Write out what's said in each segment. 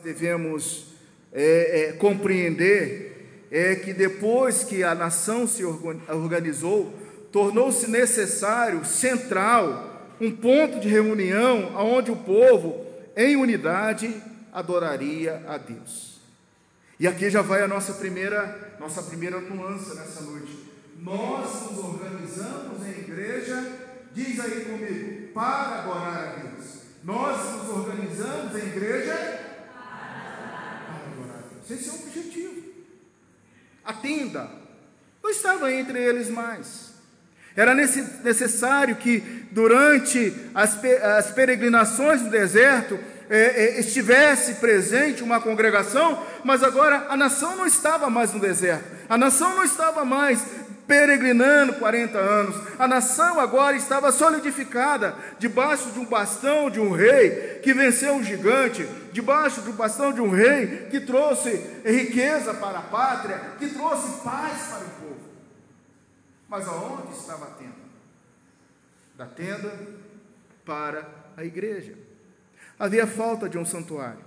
devemos é, é, compreender é que depois que a nação se organizou, tornou-se necessário, central, um ponto de reunião onde o povo, em unidade, adoraria a Deus. E aqui já vai a nossa primeira, nossa primeira nuance nessa noite. Nós nos organizamos em igreja, diz aí comigo, para adorar a Deus. Nós nos organizamos em igreja esse é o objetivo. A tenda não estava entre eles mais. Era necessário que, durante as, peregrinações no deserto, é, é, estivesse presente uma congregação, mas agora a nação não estava mais no deserto, a nação não estava mais peregrinando 40 anos. A nação agora estava solidificada debaixo de um bastão de um rei que venceu um gigante, debaixo do bastão de um rei que trouxe riqueza para a pátria, que trouxe paz para o povo. Mas aonde estava a tenda? Da tenda para a igreja. Havia falta de um santuário.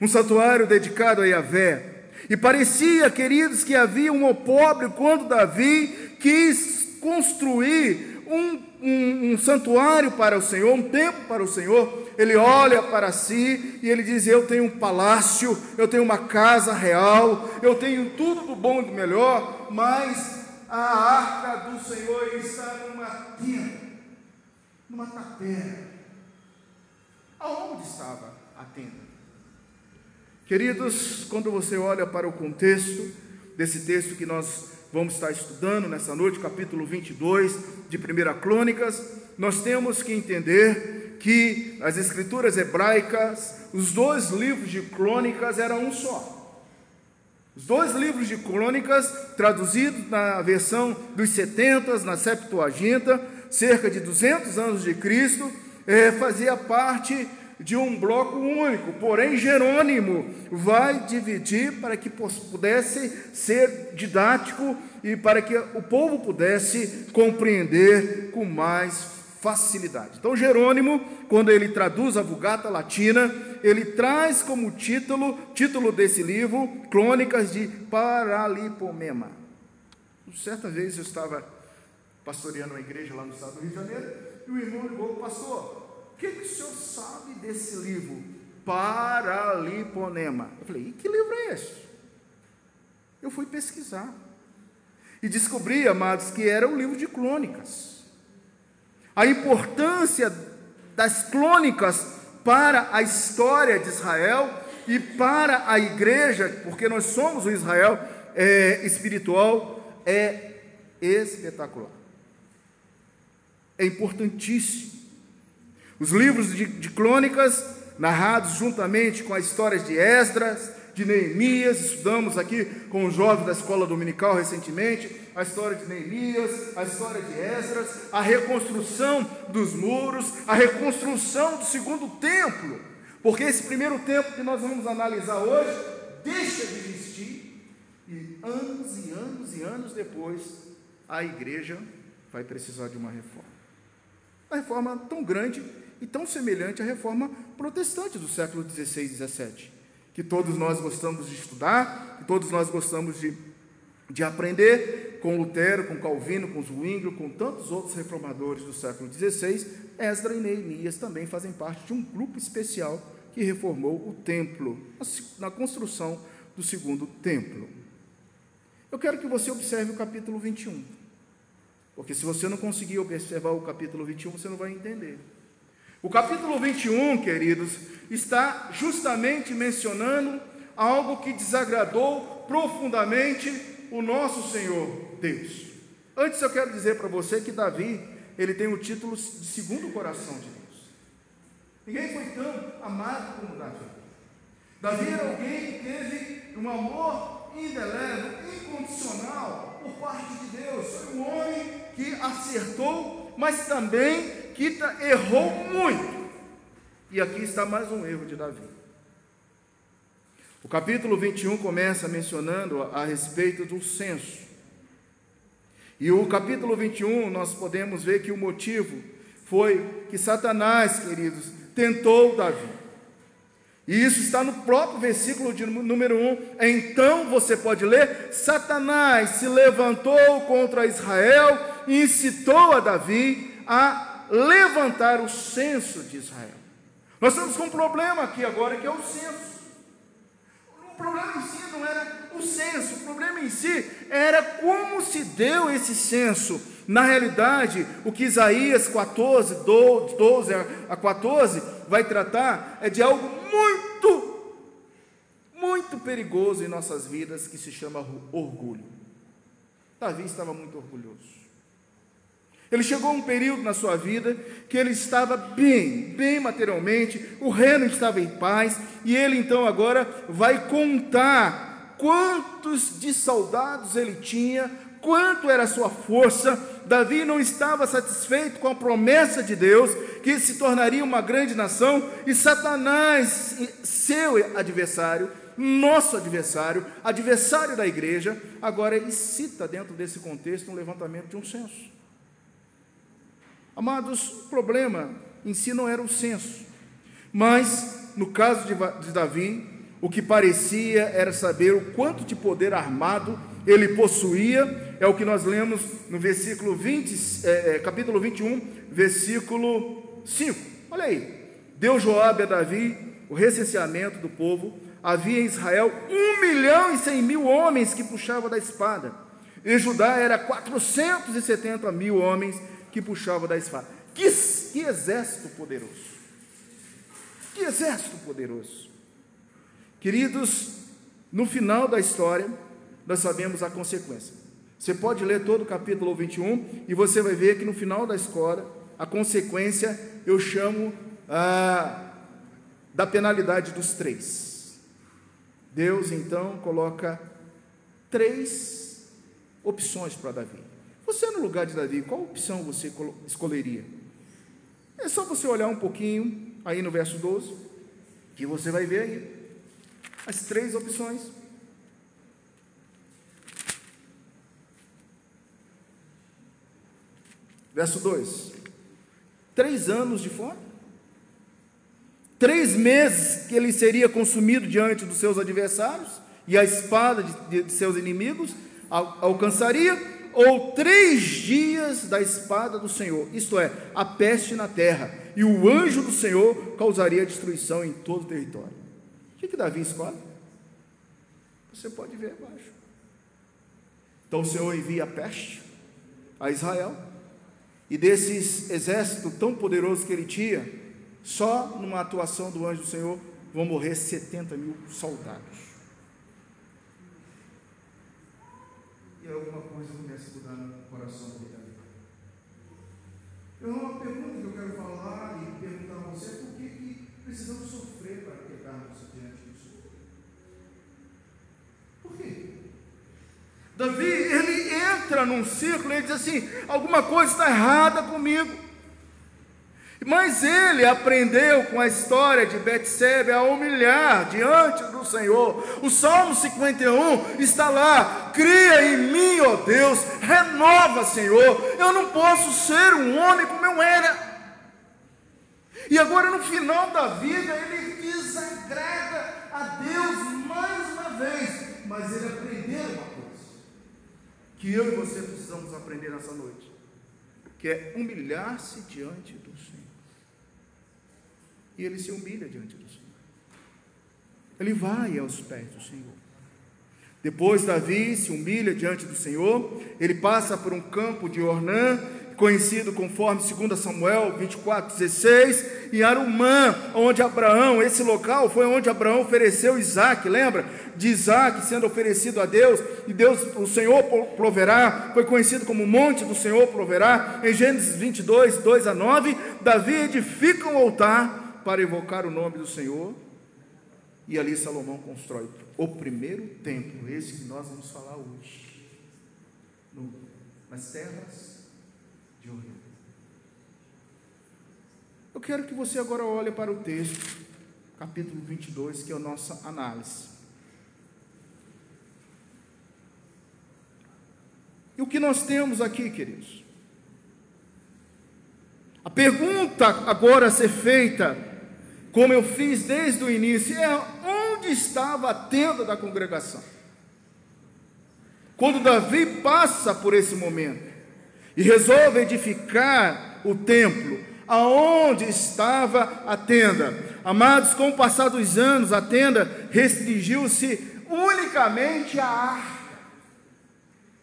Um santuário dedicado a Yahvé, e parecia, queridos, que havia um opróbrio quando Davi quis construir um, um, um, santuário para o Senhor, um templo para o Senhor. Ele olha para si e ele diz: Eu tenho um palácio, eu tenho uma casa real, eu tenho tudo do bom e do melhor, mas a arca do Senhor está numa tenda, numa tapera. Aonde estava a tenda? Queridos, quando você olha para o contexto desse texto que nós vamos estar estudando nessa noite, capítulo 22 de 1 Crônicas, nós temos que entender que as escrituras hebraicas, os dois livros de crônicas eram um só. Os dois livros de crônicas, traduzidos na versão dos 70, na Septuaginta, cerca de 200 anos de Cristo, é, fazia parte de um bloco único, porém Jerônimo vai dividir para que pudesse ser didático e para que o povo pudesse compreender com mais facilidade. Então Jerônimo, quando ele traduz a Vulgata Latina, ele traz como título, título desse livro, Crônicas de Paralipomema. Certa vez eu estava pastoreando uma igreja lá no estado do Rio de Janeiro, e o irmão ligou, pastor, que, que o senhor sabe desse livro? Paraliponema. Eu falei, e que livro é esse? Eu fui pesquisar. E descobri, amados, que era um livro de crônicas. A importância das crônicas para a história de Israel e para a igreja, porque nós somos o Israel é, espiritual, é espetacular. É importantíssimo. Os livros de, de crônicas, narrados juntamente com as histórias de Esdras, de Neemias, estudamos aqui com os jovens da escola dominical recentemente, a história de Neemias, a história de Esdras, a reconstrução dos muros, a reconstrução do segundo templo, porque esse primeiro templo que nós vamos analisar hoje deixa de existir e anos e anos e anos depois a igreja vai precisar de uma reforma. Uma reforma tão grande e tão semelhante à reforma protestante do século XVI e XVII, que todos nós gostamos de estudar, que todos nós gostamos de, de aprender com Lutero, com Calvino, com Zwingli, com tantos outros reformadores do século XVI, Esdra e Neemias também fazem parte de um grupo especial que reformou o templo, na construção do segundo templo. Eu quero que você observe o capítulo 21, porque se você não conseguir observar o capítulo 21, você não vai entender. O capítulo 21, queridos, está justamente mencionando algo que desagradou profundamente o nosso Senhor Deus. Antes eu quero dizer para você que Davi, ele tem o título de segundo coração de Deus. Ninguém foi tão amado como Davi. Davi era alguém que teve um amor indelével, incondicional por parte de Deus. Foi um homem que acertou, mas também Quita errou muito. E aqui está mais um erro de Davi. O capítulo 21 começa mencionando a, respeito do censo. E o capítulo 21 nós podemos ver que o motivo foi que Satanás, queridos, tentou Davi. E isso está no próprio versículo de número 1. Então você pode ler: Satanás se levantou contra Israel e incitou a Davi a levantar o censo de Israel. Nós estamos com um problema aqui agora que é o censo. O problema em si não era o censo, o problema em si era como se deu esse censo. Na realidade, o que Isaías 14, 12 a 14 vai tratar é de algo muito, muito perigoso em nossas vidas que se chama orgulho. Davi estava muito orgulhoso. Ele chegou a um período na sua vida que ele estava bem, bem materialmente, o reino estava em paz, e ele então agora vai contar quantos de soldados ele tinha, quanto era a sua força, Davi não estava satisfeito com a promessa de Deus, que se tornaria uma grande nação, e Satanás, seu adversário, nosso adversário, adversário da igreja, agora ele cita dentro desse contexto um levantamento de um censo. Amados, o problema em si não era o censo, mas no caso de Davi, o que parecia era saber o quanto de poder armado ele possuía, é o que nós lemos no versículo 20, é, é capítulo 21, versículo 5. Olha aí, deu Joabe a Davi o recenseamento do povo, havia em Israel um milhão e cem mil homens que puxavam da espada, em Judá era 470 mil homens que puxavam da espada. Que, que exército poderoso! Que exército poderoso! Queridos, no final da história, nós sabemos a consequência. Você pode ler todo o capítulo 21 e você vai ver que no final da história, a consequência eu chamo ah, da penalidade dos três. Deus então coloca três opções para Davi. Você no lugar de Davi, qual opção você escolheria? É só você olhar um pouquinho aí no verso 12, que você vai ver aí as três opções. Verso 2: Três anos de fome, três meses que ele seria consumido diante dos seus adversários, e a espada de, de seus inimigos alcançaria, ou três dias da espada do Senhor, isto é, a peste na terra, e o anjo do Senhor causaria destruição em todo o território. O que, que Davi escolhe? Você pode ver abaixo. Então o Senhor envia a peste a Israel, e desses exército tão poderoso que ele tinha, só numa atuação do anjo do Senhor vão morrer 70 mil soldados. E alguma coisa começa a mudar no coração dele. Eu uma pergunta que eu quero falar e perguntar a você é por que, que precisamos sofrer para quedarmos diante do Senhor? Por quê? Davi, ele entra num círculo e diz assim: alguma coisa está errada comigo. Mas ele aprendeu com a história de Betsebe a humilhar diante do Senhor. O Salmo 51 está lá: cria em mim, ó Deus, renova, Senhor. Eu não posso ser um homem como eu era. E agora, no final da vida, ele desagrada a Deus mais uma vez. Mas ele aprendeu uma coisa que eu e você precisamos aprender nessa noite, que é humilhar-se diante do Senhor. E ele se humilha diante do Senhor. Ele vai aos pés do Senhor. Depois Davi se humilha diante do Senhor, ele passa por um campo de Ornã, conhecido conforme 2 Samuel 24, 16, e Arumã, onde Abraão, esse local foi onde Abraão ofereceu Isaac, lembra? De Isaac sendo oferecido a Deus, e Deus, o Senhor proverá, foi conhecido como Monte do Senhor proverá, em Gênesis 22, 2 a 9, Davi edifica um altar para evocar o nome do Senhor, e ali Salomão constrói o primeiro templo, esse que nós vamos falar hoje, no, nas terras de Oriente. Eu quero que você agora olhe para o texto, capítulo 22, que é a nossa análise. E o que nós temos aqui, queridos? A pergunta agora a ser feita como eu fiz desde o início, é onde estava a tenda da congregação. Quando Davi passa por esse momento e resolve edificar o templo, aonde estava a tenda? Amados, com o passar dos anos, a tenda restringiu-se unicamente à arca.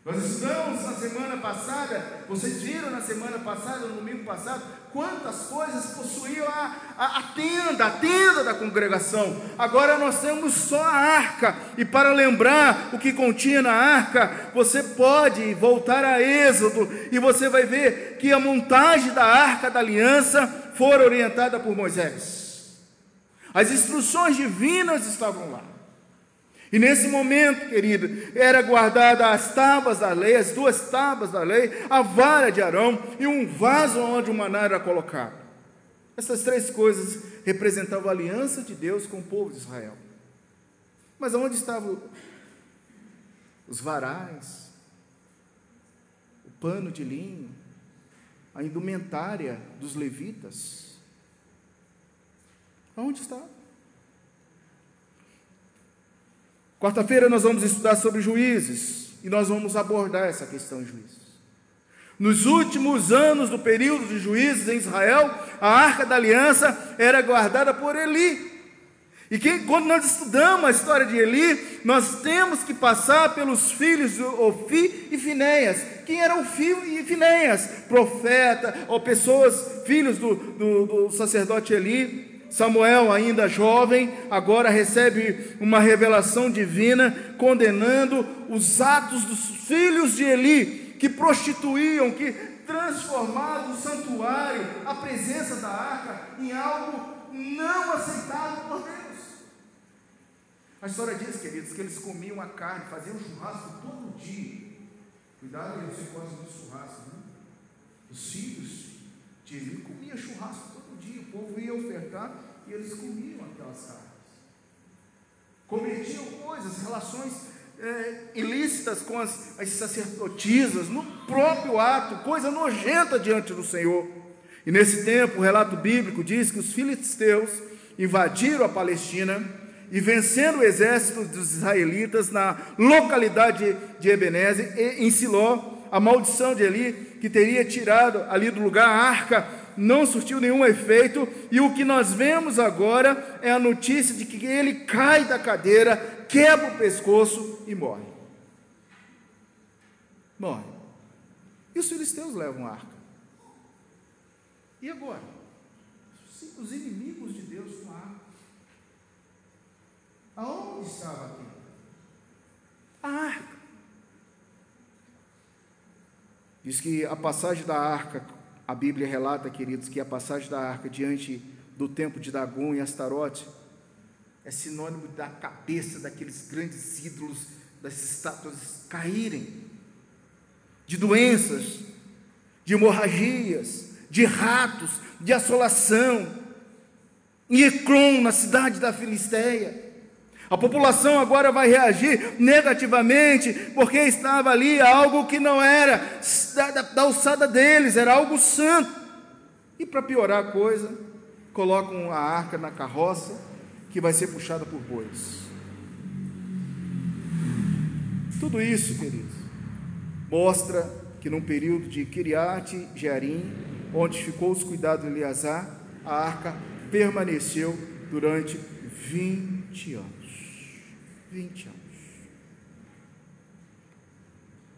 Nós estudamos na semana passada, vocês viram na semana passada, no domingo passado, quantas coisas possuíam a, a, a, tenda, a tenda da congregação. Agora nós temos só a arca, e para lembrar o que continha na arca, você pode voltar a Êxodo, e você vai ver que a montagem da arca da aliança foi orientada por Moisés. As instruções divinas estavam lá. E nesse momento, querido, era guardada as tábuas da lei, as duas tábuas da lei, a vara de Arão e um vaso onde o maná era colocado. Essas três coisas representavam a aliança de Deus com o povo de Israel. Mas onde estavam os varais, o pano de linho, a indumentária dos levitas? Onde estava? Quarta-feira nós vamos estudar sobre juízes e nós vamos abordar essa questão de juízes. Nos últimos anos do período de juízes em Israel, a arca da aliança era guardada por Eli. E quando nós estudamos a história de Eli, nós temos que passar pelos filhos de Ofi e Finéias. Quem eram Ofi e Finéias? Profeta, ou pessoas, filhos do, do, do sacerdote Eli. Samuel, ainda jovem, agora recebe uma revelação divina condenando os atos dos filhos de Eli, que prostituíam, que transformavam o santuário, a presença da arca, em algo não aceitável por Deus. A história diz, queridos, que eles comiam a carne, faziam churrasco todo dia. Cuidado, eles se gostam de churrasco, né? Os filhos de Eli comiam churrasco dia, o povo ia ofertar e eles comiam aquelas carnes. Cometiam coisas, relações é, ilícitas com as, as sacerdotisas, no próprio ato, coisa nojenta diante do Senhor. E nesse tempo, o relato bíblico diz que os filisteus invadiram a Palestina e vencendo o exército dos israelitas na localidade de Ebenezer, em Siló, a maldição de Eli, que teria tirado ali do lugar a arca não surtiu nenhum efeito, e o que nós vemos agora é a notícia de que ele cai da cadeira, quebra o pescoço e morre. Morre. E os filisteus levam a arca. E agora? Os inimigos de Deus com a arca. Aonde estava aqui? A arca. Diz que a passagem da arca a Bíblia relata, queridos, que a passagem da arca diante do templo de Dagon e Astarote é sinônimo da cabeça daqueles grandes ídolos, das estátuas caírem, de doenças, de hemorragias, de ratos, de assolação. Em Ecrom, na cidade da Filisteia, a população agora vai reagir negativamente, porque estava ali algo que não era da, da, da alçada deles, era algo santo. E para piorar a coisa, colocam a arca na carroça, que vai ser puxada por bois. Tudo isso, queridos, mostra que num período de Kiriat Jearim, onde ficou os cuidados de Eleazar, a arca permaneceu durante 20 anos. 20 anos.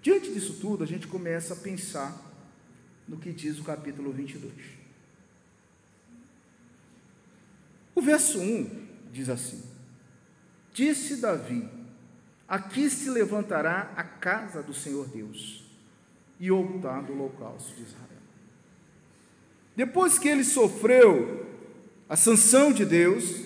Diante disso tudo, a gente começa a pensar no que diz o capítulo 22. O verso 1 diz assim: Disse Davi: Aqui se levantará a casa do Senhor Deus e o altar do holocausto de Israel. Depois que ele sofreu a sanção de Deus,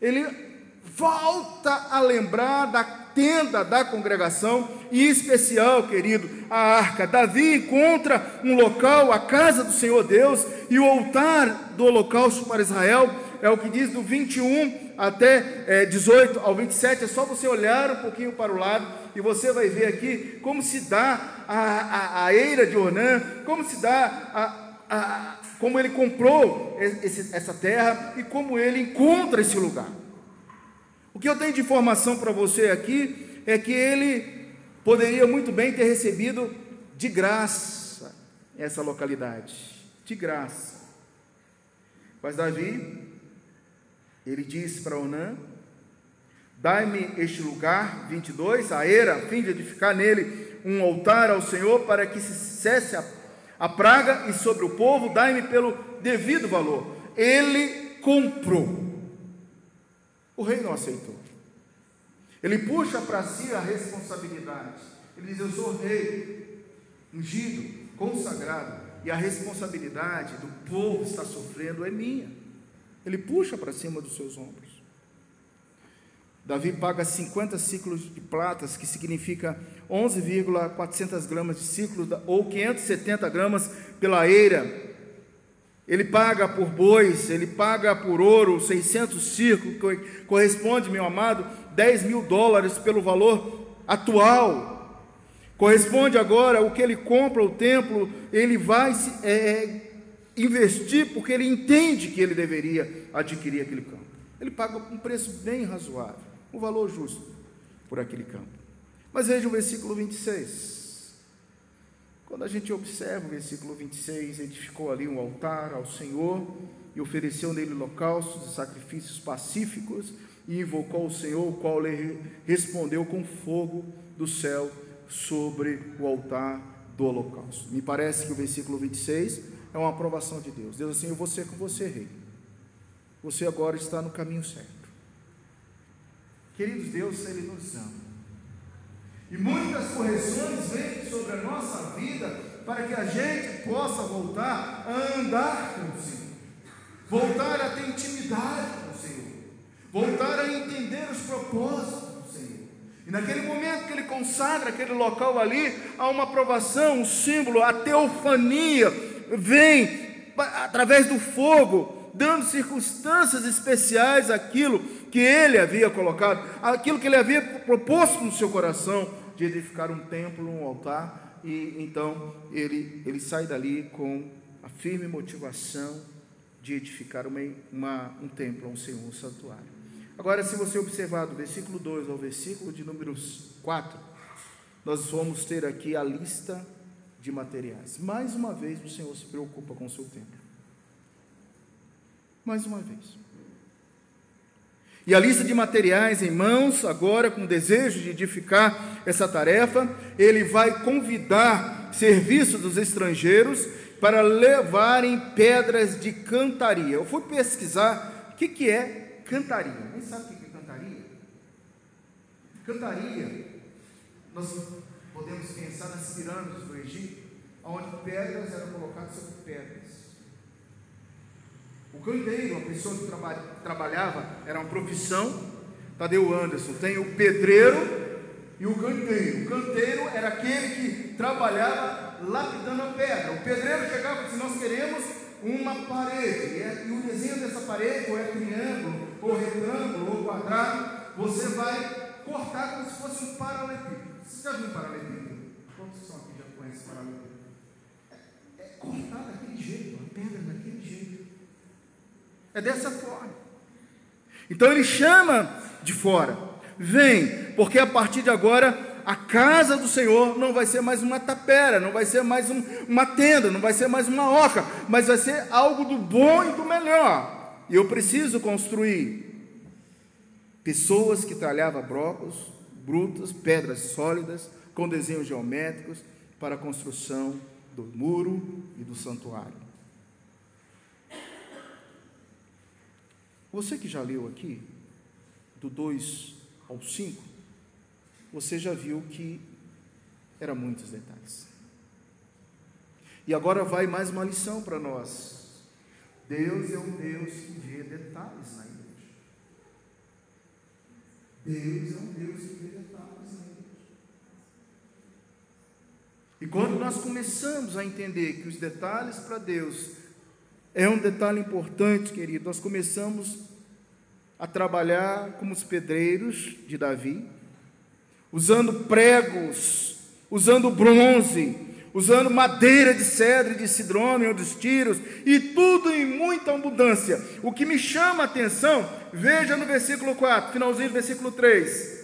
ele volta a lembrar da tenda da congregação, e em especial, querido, a arca. Davi encontra um local, a casa do Senhor Deus, e o altar do holocausto para Israel, é o que diz do 21 até é, 18 ao 27, é só você olhar um pouquinho para o lado, e você vai ver aqui como se dá a, a, a eira de Ornã, como se dá a, a como ele comprou esse, essa terra e como ele encontra esse lugar. O que eu tenho de informação para você aqui é que ele poderia muito bem ter recebido de graça essa localidade, de graça. Mas Davi, ele disse para Onã: Dai-me este lugar, 22, a era, a fim de edificar nele um altar ao Senhor, para que se cesse a, a praga e sobre o povo, dai-me pelo devido valor. Ele comprou. O rei não aceitou. Ele puxa para si a responsabilidade. Ele diz: Eu sou rei, ungido, consagrado, e a responsabilidade do povo que está sofrendo é minha. Ele puxa para cima dos seus ombros. Davi paga 50 ciclos de platas, que significa 11,400 gramas de ciclo, ou 570 gramas pela eira. Ele paga por bois, ele paga por ouro, 600 ciclos, que corresponde, meu amado, 10 mil dólares pelo valor atual. Corresponde agora o que ele compra o templo, ele vai é, é, investir porque ele entende que ele deveria adquirir aquele campo. Ele paga um preço bem razoável um valor justo por aquele campo. Mas veja o versículo 26. Quando a gente observa o versículo 26, edificou ali um altar ao Senhor e ofereceu nele holocaustos e sacrifícios pacíficos e invocou o Senhor, o qual lhe respondeu com fogo do céu sobre o altar do holocausto. Me parece que o versículo 26 é uma aprovação de Deus. Deus assim, eu vou ser com você, rei. Você agora está no caminho certo. Queridos, Deus, Ele nos ama. E muitas correções vêm sobre a nossa vida para que a gente possa voltar a andar com o Senhor, voltar a ter intimidade com o Senhor, voltar a entender os propósitos do Senhor. E naquele momento que ele consagra aquele local ali, há uma aprovação, um símbolo, a teofania vem através do fogo, dando circunstâncias especiais àquilo que ele havia colocado, aquilo que ele havia proposto no seu coração, de edificar um templo, um altar, e então ele, ele sai dali com a firme motivação de edificar uma, uma, um templo, um Senhor, um santuário. Agora, se você observar do versículo 2 ao versículo de números 4, nós vamos ter aqui a lista de materiais. Mais uma vez, o Senhor se preocupa com o seu templo mais uma vez. E a lista de materiais em mãos, agora com desejo de edificar essa tarefa, ele vai convidar serviço dos estrangeiros para levarem pedras de cantaria. Eu fui pesquisar o que, é cantaria. Nem sabe o que é cantaria? Cantaria, nós podemos pensar nas pirâmides do Egito, onde pedras eram colocadas sobre pedras. O canteiro, a pessoa que traba, trabalhava, era uma profissão. Tadeu Anderson tem o pedreiro e o canteiro. O canteiro era aquele que trabalhava lapidando a pedra. O pedreiro chegava e disse: Nós queremos uma parede. E o desenho dessa parede, ou é triângulo, ou retângulo, ou quadrado, você vai cortar como se fosse um paralelepípedo. Você já viu um paralelepípedo? Quantos são aqui já conhecem paralelepípedo? É, é cortar daquele jeito, a pedra daquele jeito. É dessa forma. Então ele chama de fora. Vem, porque a partir de agora a casa do Senhor não vai ser mais uma tapera, não vai ser mais um, uma tenda, não vai ser mais uma oca, mas vai ser algo do bom e do melhor. E eu preciso construir pessoas que talhavam brocos, brutas, pedras sólidas, com desenhos geométricos para a construção do muro e do santuário. Você que já leu aqui, do 2 ao 5, você já viu que eram muitos detalhes. E agora vai mais uma lição para nós. Deus é um Deus que vê detalhes na igreja. Deus é um Deus que vê detalhes na igreja. E quando nós começamos a entender que os detalhes para Deus é um detalhe importante, querido. Nós começamos a trabalhar como os pedreiros de Davi, usando pregos, usando bronze, usando madeira de cedro, de cidrônio, dos tiros, e tudo em muita abundância. O que me chama a atenção, veja no versículo 4, finalzinho do versículo 3.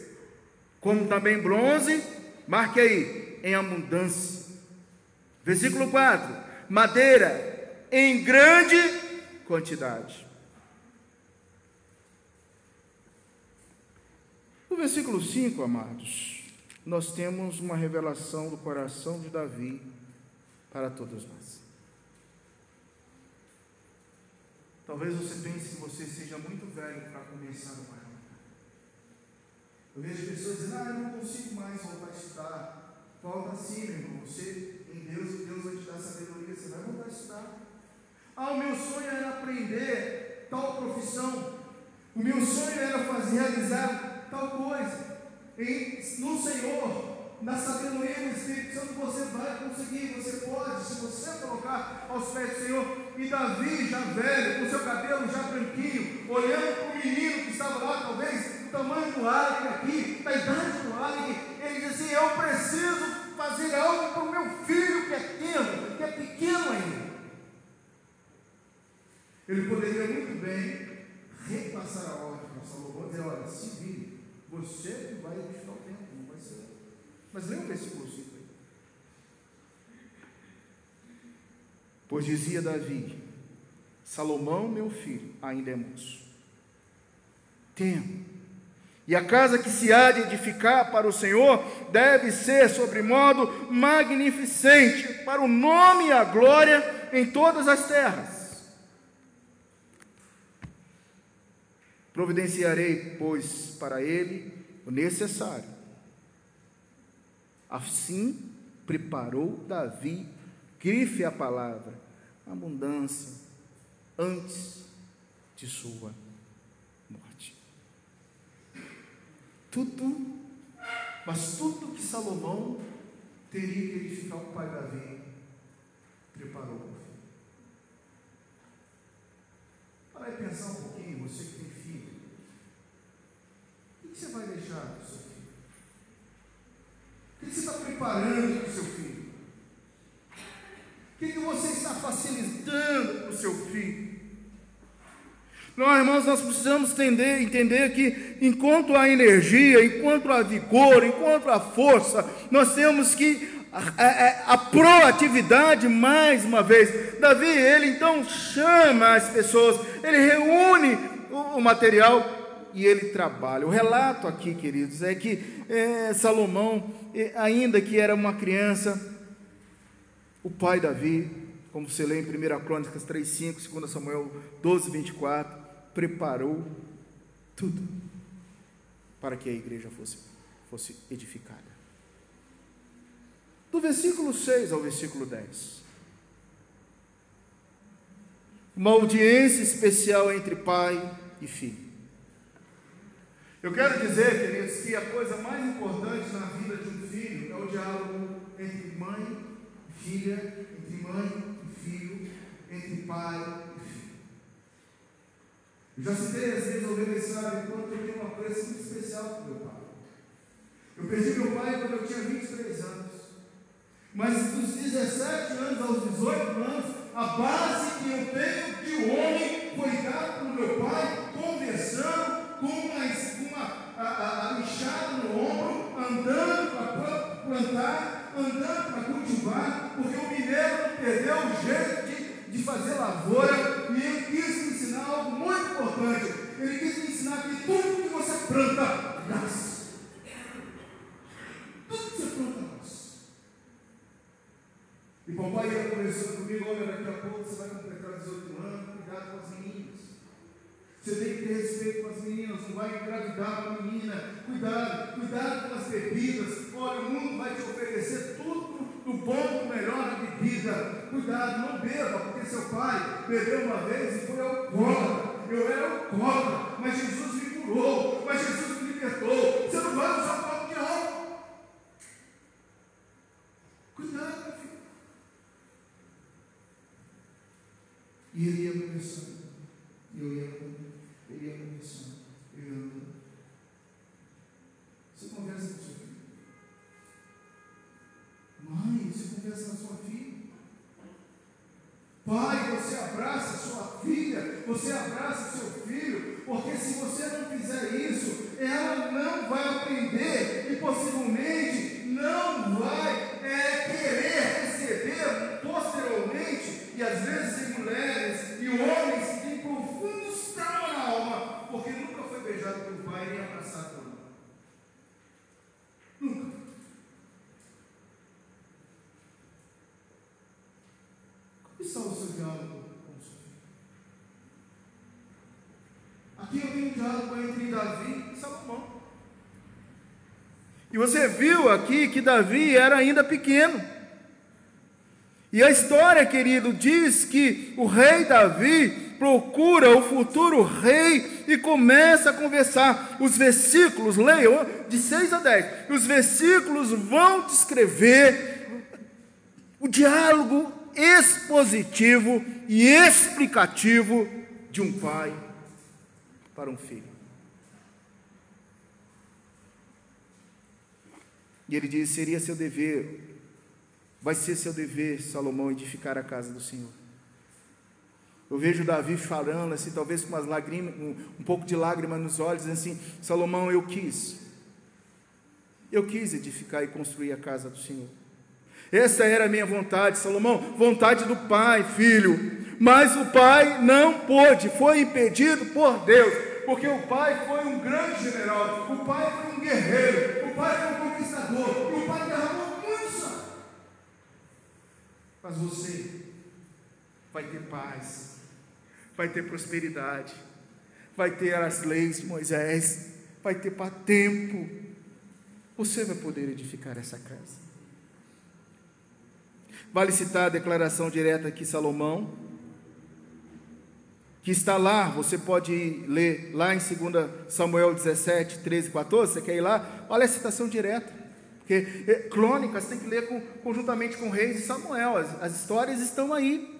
Como também bronze, marque aí, em abundância. Versículo 4: madeira em grande quantidade. No versículo 5, amados, nós temos uma revelação do coração de Davi para todos nós. Talvez você pense que você seja muito velho para começar a parar. Eu vejo pessoas dizendo, ah, eu não consigo mais voltar a estudar. Volta sim, meu irmão. Você, em Deus, Deus vai te dar sabedoria, você vai voltar a estudar. Ah, o meu sonho era aprender tal profissão. O meu sonho era fazer, realizar tal coisa. E no Senhor, na sabedoria do Espírito Santo, você vai conseguir, você pode, se você colocar aos pés do Senhor. E Davi, já velho, com seu cabelo já branquinho, olhando para o menino que estava lá, talvez, do tamanho do árabe aqui, da idade do árabe, ele diz assim: Eu preciso fazer algo para o meu filho que é pequeno, que é pequeno. Ele poderia muito bem repassar a ordem para Salomão e dizer: Olha, se vire, você vai edificar o templo, não vai ser. Mas leia o versículo 5 aí. Pois dizia Davi: Salomão, meu filho, ainda é moço. Temo. E a casa que se há de edificar para o Senhor deve ser, sobre modo magnificente, para o nome e a glória em todas as terras. Providenciarei, pois, para ele o necessário. Assim preparou Davi, grife a palavra, abundância, antes de sua morte. Tudo, mas tudo que Salomão teria que edificar o pai Davi, preparou. Para aí pensar um pouquinho, você que tem você vai deixar para o seu filho? O que você está preparando para o seu filho? O que você está facilitando para o seu filho? Não, irmãos, nós precisamos entender, entender que enquanto há energia, enquanto há vigor, enquanto há força, nós temos que a, a, a, proatividade mais uma vez. Davi, ele então chama as pessoas, ele reúne o, o material e ele trabalha. O relato aqui, queridos, é que é, Salomão, ainda que era uma criança, o pai Davi, como você lê em 1 Crônicas 3,5, 2 Samuel 12, 24, preparou tudo para que a igreja fosse, fosse edificada. Do versículo 6 ao versículo 10. Uma audiência especial entre pai e filho. Eu quero dizer, queridos, que a coisa mais importante na vida de um filho é o diálogo entre mãe e filha, entre mãe e filho, entre pai e filho. Eu já citei às vezes ao aniversário quanto eu tenho uma coisa muito especial com meu pai. Eu perdi meu pai quando eu tinha 23 anos. Mas dos 17 anos aos 18 anos, a base que eu tenho cultivar, porque o mineiro perdeu o jeito de, de fazer lavoura, e ele quis me ensinar algo muito importante. Ele quis me ensinar que tudo que você planta, nasce. Tudo que você planta, nasce. E papai ia conversando comigo, olha, daqui a pouco você vai completar 18 anos, cuidado com as meninas. Você tem que ter respeito com as meninas, não vai engravidar uma menina. Cuidado, cuidado com as bebidas. Olha, o mundo vai te oferecer do melhor da bebida. Cuidado, não beba, porque seu pai bebeu uma vez e foi alcoólatra. Eu era alcoólatra, mas Jesus me curou, mas Jesus me libertou. Você não vai usar copo de álcool. Cuidado, meu filho. E ele ia começando. E eu ia ele é condição. Eu, você conversa com Mãe, isso conversa na sua filha. Pai, você abraça sua filha, você abraça seu filho, porque se você não fizer isso, ela não vai aprender e possivelmente diálogo entre Davi e Salomão. E você viu aqui que Davi era ainda pequeno. E a história, querido, diz que o rei Davi procura o futuro rei e começa a conversar. Os versículos, leiam, de 6 a 10. Os versículos vão descrever o diálogo expositivo e explicativo de um pai para um filho. E ele diz: seria seu dever, vai ser seu dever, Salomão, edificar a casa do Senhor. Eu vejo Davi falando assim, talvez com umas lágrimas, um, um pouco de lágrima nos olhos, dizendo assim: Salomão, eu quis, eu quis edificar e construir a casa do Senhor. Essa era a minha vontade, Salomão, vontade do pai, filho. Mas o pai não pôde, foi impedido por Deus, porque o pai foi um grande general, o pai foi um guerreiro, o pai foi um conquistador, e o pai derramou muito sangue. Mas você vai ter paz, vai ter prosperidade, vai ter as leis de Moisés, vai ter para tempo. Você vai poder edificar essa casa. Vale citar a declaração direta aqui, Salomão, que está lá, você pode ler lá em 2 Samuel 17, 13 e 14, você quer ir lá? Olha a citação direta, porque é, crônicas tem que ler com, conjuntamente com Reis e Samuel, as, as histórias estão aí.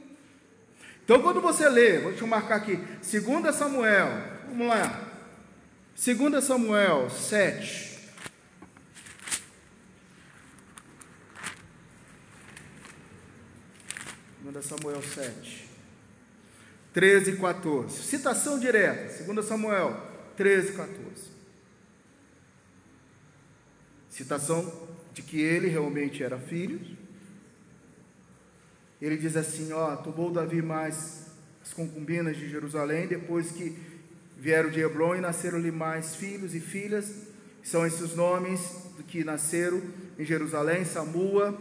Então, quando você lê, vou te marcar aqui, 2 Samuel, vamos lá, 2 Samuel 7, 2 Samuel 7, 13 e 14. Citação direta, 2 Samuel 13 e 14. Citação de que ele realmente era filho. Ele diz assim: Ó, tomou Davi mais as concubinas de Jerusalém, depois que vieram de Hebron e nasceram-lhe mais filhos e filhas. São esses nomes que nasceram em Jerusalém: Samua,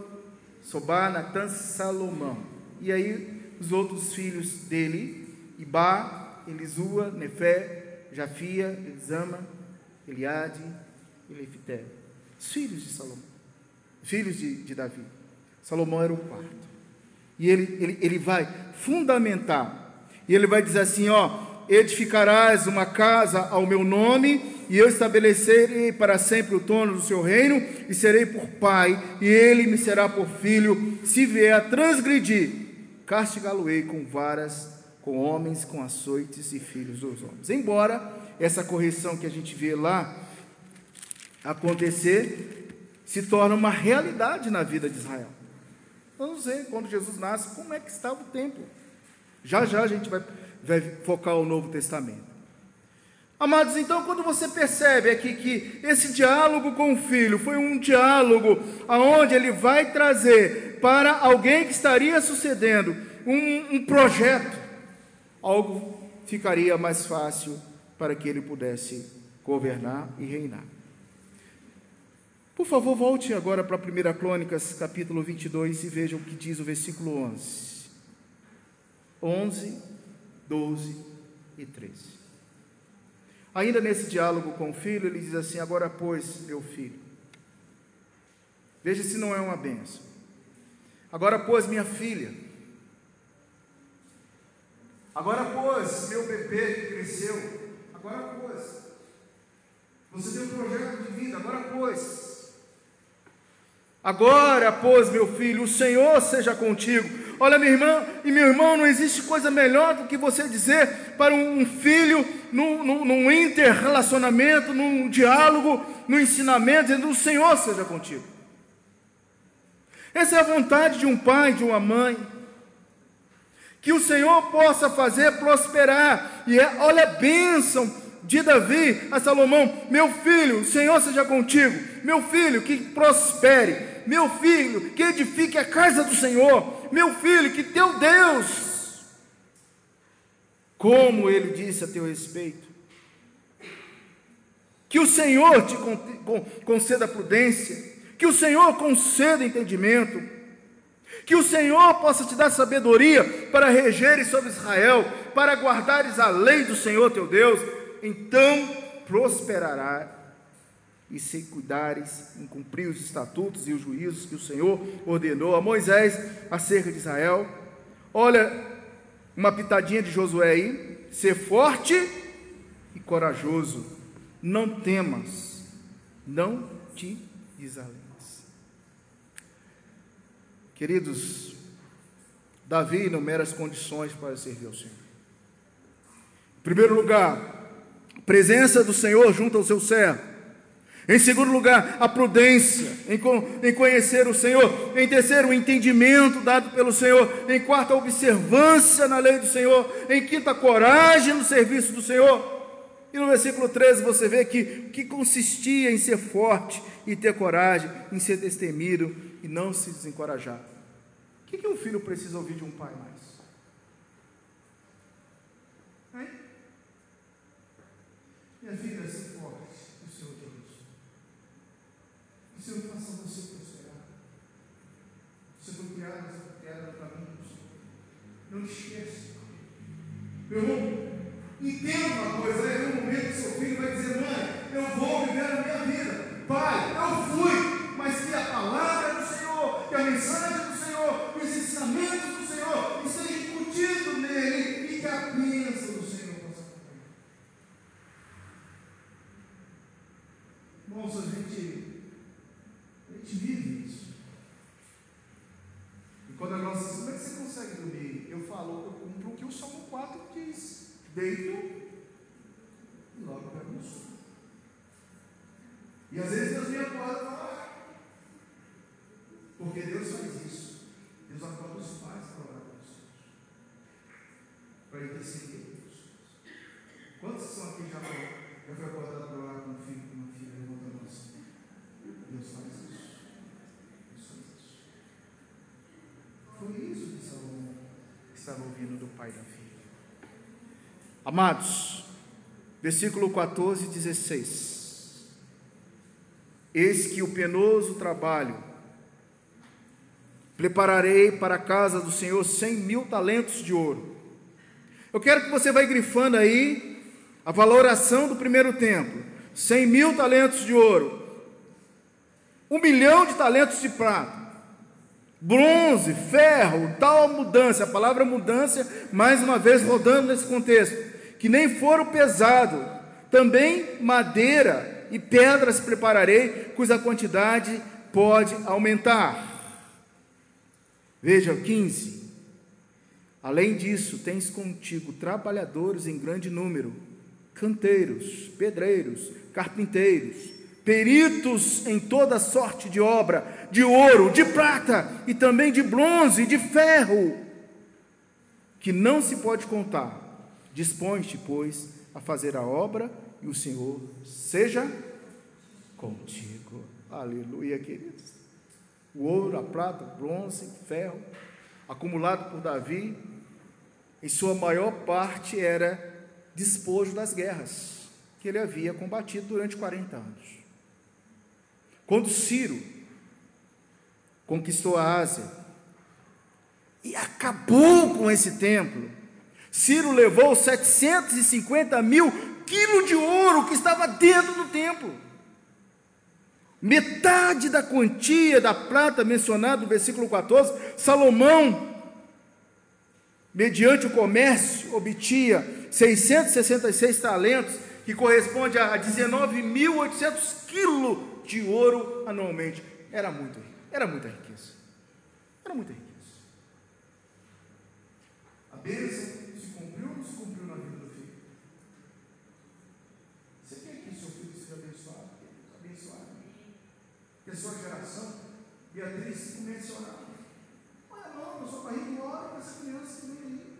Sobá, Natan, Salomão. E aí os outros filhos dele, Ibá, Elisua, Nefé, Jafia, Elisama, Eliade e Lefité. Os filhos de Salomão, filhos de, de Davi. Salomão era o quarto. E ele, ele, ele vai fundamentar. E ele vai dizer assim: ó, edificarás uma casa ao meu nome, e eu estabelecerei para sempre o trono do seu reino, e serei por pai, e ele me será por filho, se vier a transgredir castigá-lo-ei com varas, com homens, com açoites e filhos dos homens. Embora essa correção que a gente vê lá acontecer, se torna uma realidade na vida de Israel. Vamos ver, quando Jesus nasce, como é que estava o templo. Já já a gente vai, vai focar o Novo Testamento. Amados, então, quando você percebe aqui que esse diálogo com o filho foi um diálogo aonde ele vai trazer para alguém que estaria sucedendo um, um projeto, algo ficaria mais fácil para que ele pudesse governar e reinar. Por favor, volte agora para 1 Crônicas, capítulo 22, e veja o que diz o versículo 11. 11, 12 e 13. Ainda nesse diálogo com o filho, ele diz assim: Agora, pois, meu filho, veja se não é uma benção. Agora, pois, minha filha, agora, pois, meu bebê cresceu, agora, pois, você tem um projeto de vida, agora, pois, Agora, pois, meu filho, o Senhor seja contigo. Olha, minha irmã e meu irmão, não existe coisa melhor do que você dizer para um filho, num, num, num interrelacionamento, num diálogo, no ensinamento, dizendo: O Senhor seja contigo. Essa é a vontade de um pai, de uma mãe, que o Senhor possa fazer prosperar. E é, olha a bênção de Davi a Salomão: Meu filho, o Senhor seja contigo. Meu filho, que prospere. Meu filho, que edifique a casa do Senhor. Meu filho, que teu Deus, como ele disse a teu respeito, que o Senhor te conceda prudência, que o Senhor conceda entendimento, que o Senhor possa te dar sabedoria para regeres sobre Israel, para guardares a lei do Senhor teu Deus, então prosperará e se cuidares em cumprir os estatutos e os juízos que o Senhor ordenou a Moisés acerca de Israel. Olha, uma pitadinha de Josué aí, ser forte e corajoso, não temas, não te desalentes. Queridos, Davi enumera as condições para servir ao Senhor. Em primeiro lugar, presença do Senhor junto ao seu servo. Em segundo lugar, a prudência em, conhecer o Senhor. Em terceiro, o entendimento dado pelo Senhor. Em quarto, a observância na lei do Senhor. Em quinto, a coragem no serviço do Senhor. E no versículo 13 você vê que que consistia em ser forte e ter coragem, em ser destemido e não se desencorajar que, que um filho precisa ouvir de um pai mais? Hein? Minha filha, se forte, o te abençoe. O Senhor faça você prosperar. Você foi criado, caminho do Senhor. Não esqueça. Meu irmão, entenda uma coisa, né? no momento que seu filho vai dizer, mãe, eu vou viver a minha vida. Pai, eu fui, mas que a palavra do Senhor, que a mensagem do os ensinamentos do Senhor estejam incutidos nele e que a bênção do Senhor possa acompanhar. Irmãos, a gente, a gente vive isso. E quando a nossa, como é que você consegue dormir? Eu falo, eu cumpro o que o Salmo 4 diz: deito e logo pego no sono. E às vezes Deus me acorda e fala, porque Deus faz isso. Deus acorda os pais para orar com os filhos, para interceder pelos filhos. Quantos são aqui já, já foi acordado para orar com um filho, com uma filha, levantando a mão? Deus faz isso. Deus faz isso. Foi isso que Salomão estava ouvindo do pai da filha. Amados, versículo 14 e 16. Eis que o penoso trabalho Prepararei para a casa do Senhor cem mil talentos de ouro. Eu quero que você vá grifando aí a valoração do primeiro templo: cem mil talentos de ouro, um milhão de talentos de prata, bronze, ferro, tal mudança. A palavra mudança, mais uma vez rodando nesse contexto, que nem foro pesado, também madeira e pedras prepararei, cuja quantidade pode aumentar. Veja, 15. Além disso, tens contigo trabalhadores em grande número, canteiros, pedreiros, carpinteiros, peritos em toda sorte de obra, de ouro, de prata e também de bronze, de ferro, que não se pode contar. Dispõe-te, pois, a fazer a obra e o Senhor seja contigo. Aleluia, queridos o ouro, a prata, bronze, ferro, acumulado por Davi, em sua maior parte era despojo das guerras que ele havia combatido durante 40 anos. Quando Ciro conquistou a Ásia e acabou com esse templo, Ciro levou 750 mil quilos de ouro que estava dentro do templo. Metade da quantia da prata mencionada no versículo 14, Salomão, mediante o comércio, obtinha 666 talentos, que corresponde a 19.800 quilos de ouro anualmente. Era muito, era muita riqueza. Era muita riqueza. A bênção a sua geração, Beatriz a orar. Olha, não, eu sou barriga ora para essa criança que vem aí.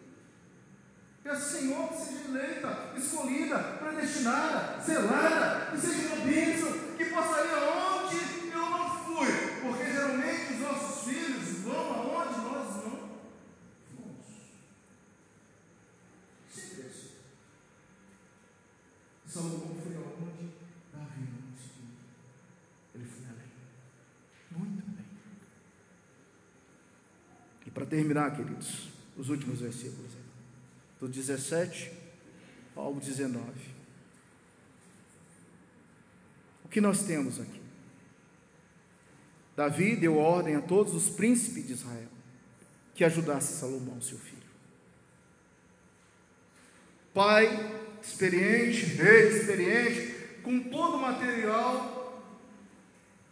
Peço, Senhor, que seja eleita, escolhida, predestinada, selada, que seja uma bênção, que possa ir aonde eu não fui. Porque geralmente os nossos filhos vão aonde nós não vamos. Sempre é. Salomão foi aonde Davi não conseguiu. Ele foi além. Muito bem. E para terminar, queridos, os últimos versículos do 17 ao 19. O que nós temos aqui? Davi deu ordem a todos os príncipes de Israel que ajudasse Salomão, seu filho. Pai experiente, rei experiente, com todo o material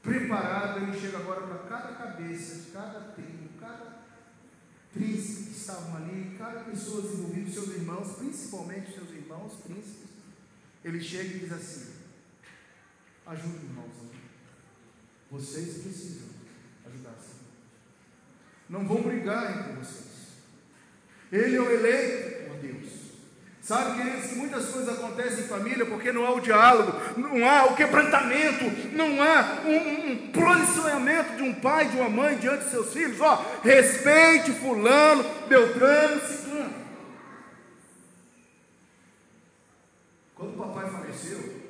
preparado, ele chega agora para cada cabeça cada tribo, cada príncipe que estavam ali, cada pessoa envolvida, seus irmãos, principalmente seus irmãos, príncipes, ele chega e diz assim: ajude irmãos, vocês precisam ajudar -se. Não vão brigar entre vocês. Ele é o eleito por Deus. Sabe, que muitas coisas acontecem em família porque não há o diálogo, não há o quebrantamento, não há um, um posicionamento de um pai, de uma mãe diante de seus filhos. Ó, respeite fulano, Beltrano, Ciclano. Quando o papai faleceu,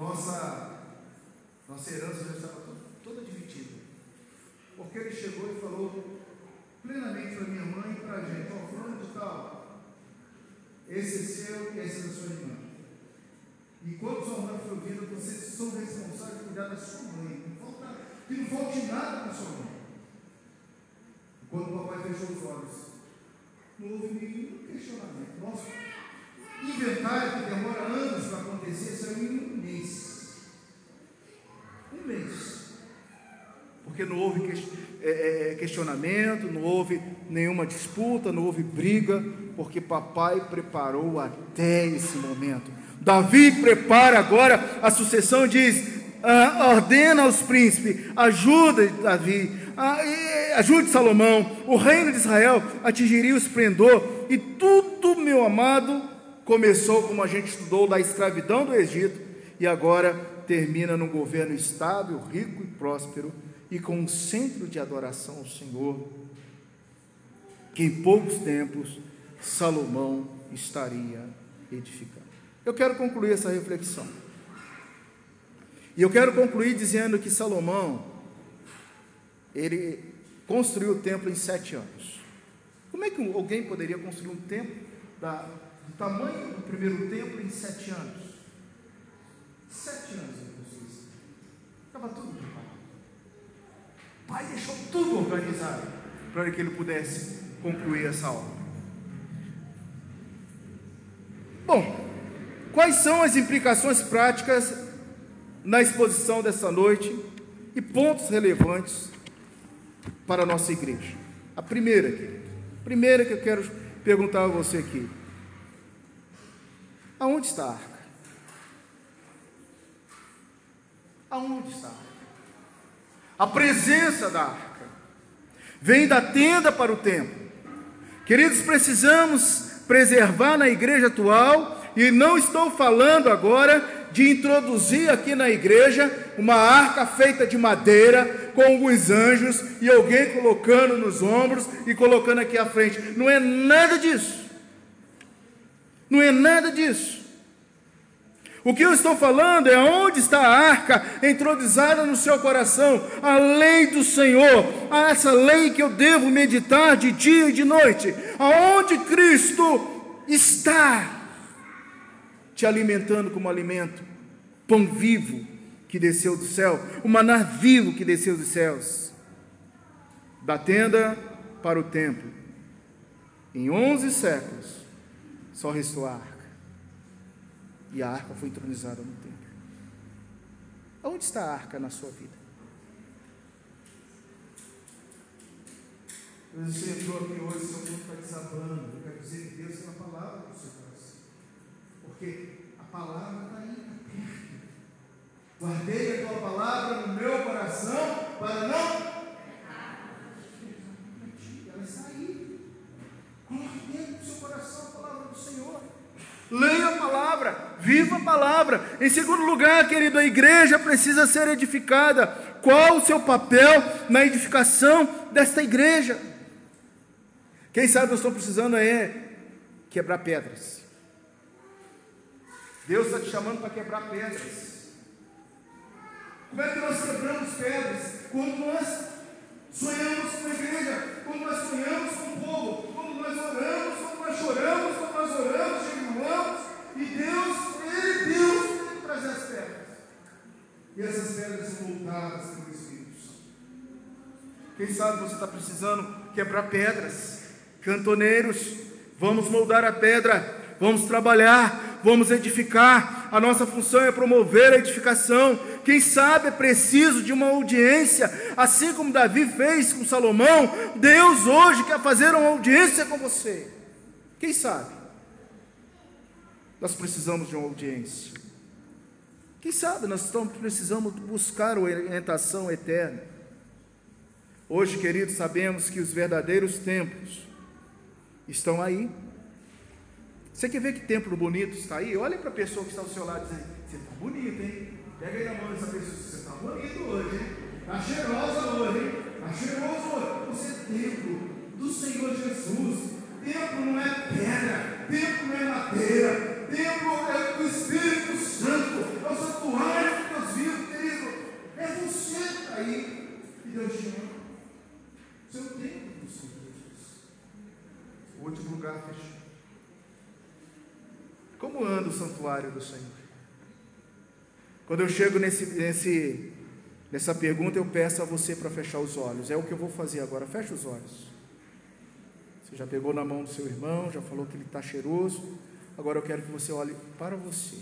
nossa, nossa herança já estava toda, toda dividida. Porque ele chegou e falou plenamente para minha mãe e para a gente, ó, fulano de tal esse é seu e esse é da sua irmã. E quando sua mãe for vida, vocês são responsáveis por cuidar da sua mãe. Não falta, que não falte nada para sua mãe. Quando o papai fechou os olhos, não houve nenhum questionamento. Nosso inventário que demora anos para acontecer saiu em um mês. Um mês. Porque não houve é, é, é, questionamento, não houve nenhuma disputa, não houve briga, porque papai preparou até esse momento. Davi prepara agora a sucessão, diz: ah, ordena aos príncipes, ajuda Davi, ah, ajude Salomão, o reino de Israel atingiria o esplendor, e tudo, meu amado, começou, como a gente estudou, da escravidão do Egito, e agora termina num governo estável, rico e próspero e com um centro de adoração ao Senhor, que em poucos tempos Salomão estaria edificando. Eu quero concluir essa reflexão. E eu quero concluir dizendo que Salomão, ele construiu o templo em sete anos. Como é que alguém poderia construir um templo da, do tamanho do primeiro templo em sete anos? Sete anos ele construiu. Estava tudo pai deixou tudo organizado para que ele pudesse concluir essa obra. Bom, quais são as implicações práticas na exposição dessa noite e pontos relevantes para a nossa igreja? A primeira, a primeira que eu quero perguntar a você aqui: aonde está a arca? Aonde está a presença da arca. Vem da tenda para o templo. Queridos, precisamos preservar na igreja atual, e não estou falando agora de introduzir aqui na igreja uma arca feita de madeira, com alguns anjos e alguém colocando nos ombros e colocando aqui à frente. Não é nada disso. Não é nada disso. O que eu estou falando é onde está a arca introduzida no seu coração, a lei do Senhor, essa lei que eu devo meditar de dia e de noite, aonde Cristo está? Te alimentando como alimento, pão vivo que desceu do céu, o maná vivo que desceu dos céus, da tenda para o templo. Em onze séculos, só restou a arca e a arca foi entronizada no templo. Onde está a arca na sua vida? Você entrou aqui hoje, seu mundo está desabando. Eu quero dizer que Deus é uma palavra no seu coração. Porque a palavra está aí, está perto. Guardei a tua palavra no meu coração para não. Ela está aí. Coloque dentro do seu coração a palavra do Senhor. Leia a palavra. Viva a palavra. Em segundo lugar, querido, a igreja precisa ser edificada. Qual o seu papel na edificação desta igreja? Quem sabe nós estamos precisando é quebrar pedras. Deus está te chamando para quebrar pedras. Como é que nós quebramos pedras? Quando nós sonhamos com a igreja, quando nós sonhamos com o povo, quando nós oramos, quando nós choramos, quando nós oramos, jejuamos, e Deus, Ele, Deus, tem que trazer as pedras. E essas pedras são voltadas pelo Espírito Santo. Quem sabe você está precisando quebrar pedras. Cantoneiros, vamos moldar a pedra, vamos trabalhar, vamos edificar. A nossa função é promover a edificação. Quem sabe é preciso de uma audiência, assim como Davi fez com Salomão. Deus hoje quer fazer uma audiência com você. Quem sabe? Nós precisamos de uma audiência. Quem sabe nós estamos, precisamos buscar orientação eterna. Hoje, queridos, sabemos que os verdadeiros templos estão aí. Você quer ver que templo bonito está aí? Olha para a pessoa que está ao seu lado e diz: Você está bonito, hein? Pega aí na mão dessa pessoa: Você está bonito hoje, hein? Está cheirosa hoje, hein? Está cheiroso hoje. Você é templo do Senhor Jesus. Templo não é pedra, templo não é madeira, templo é do Espírito Santo, é o santuário de Deus vivo, querido. É você que está aí. E Deus te ama. Seu templo do Senhor Jesus. O último lugar fechado. Como anda o santuário do Senhor? Quando eu chego nesse, nesse, nessa pergunta, eu peço a você para fechar os olhos. É o que eu vou fazer agora. Feche os olhos. Você já pegou na mão do seu irmão, já falou que ele está cheiroso. Agora eu quero que você olhe para você.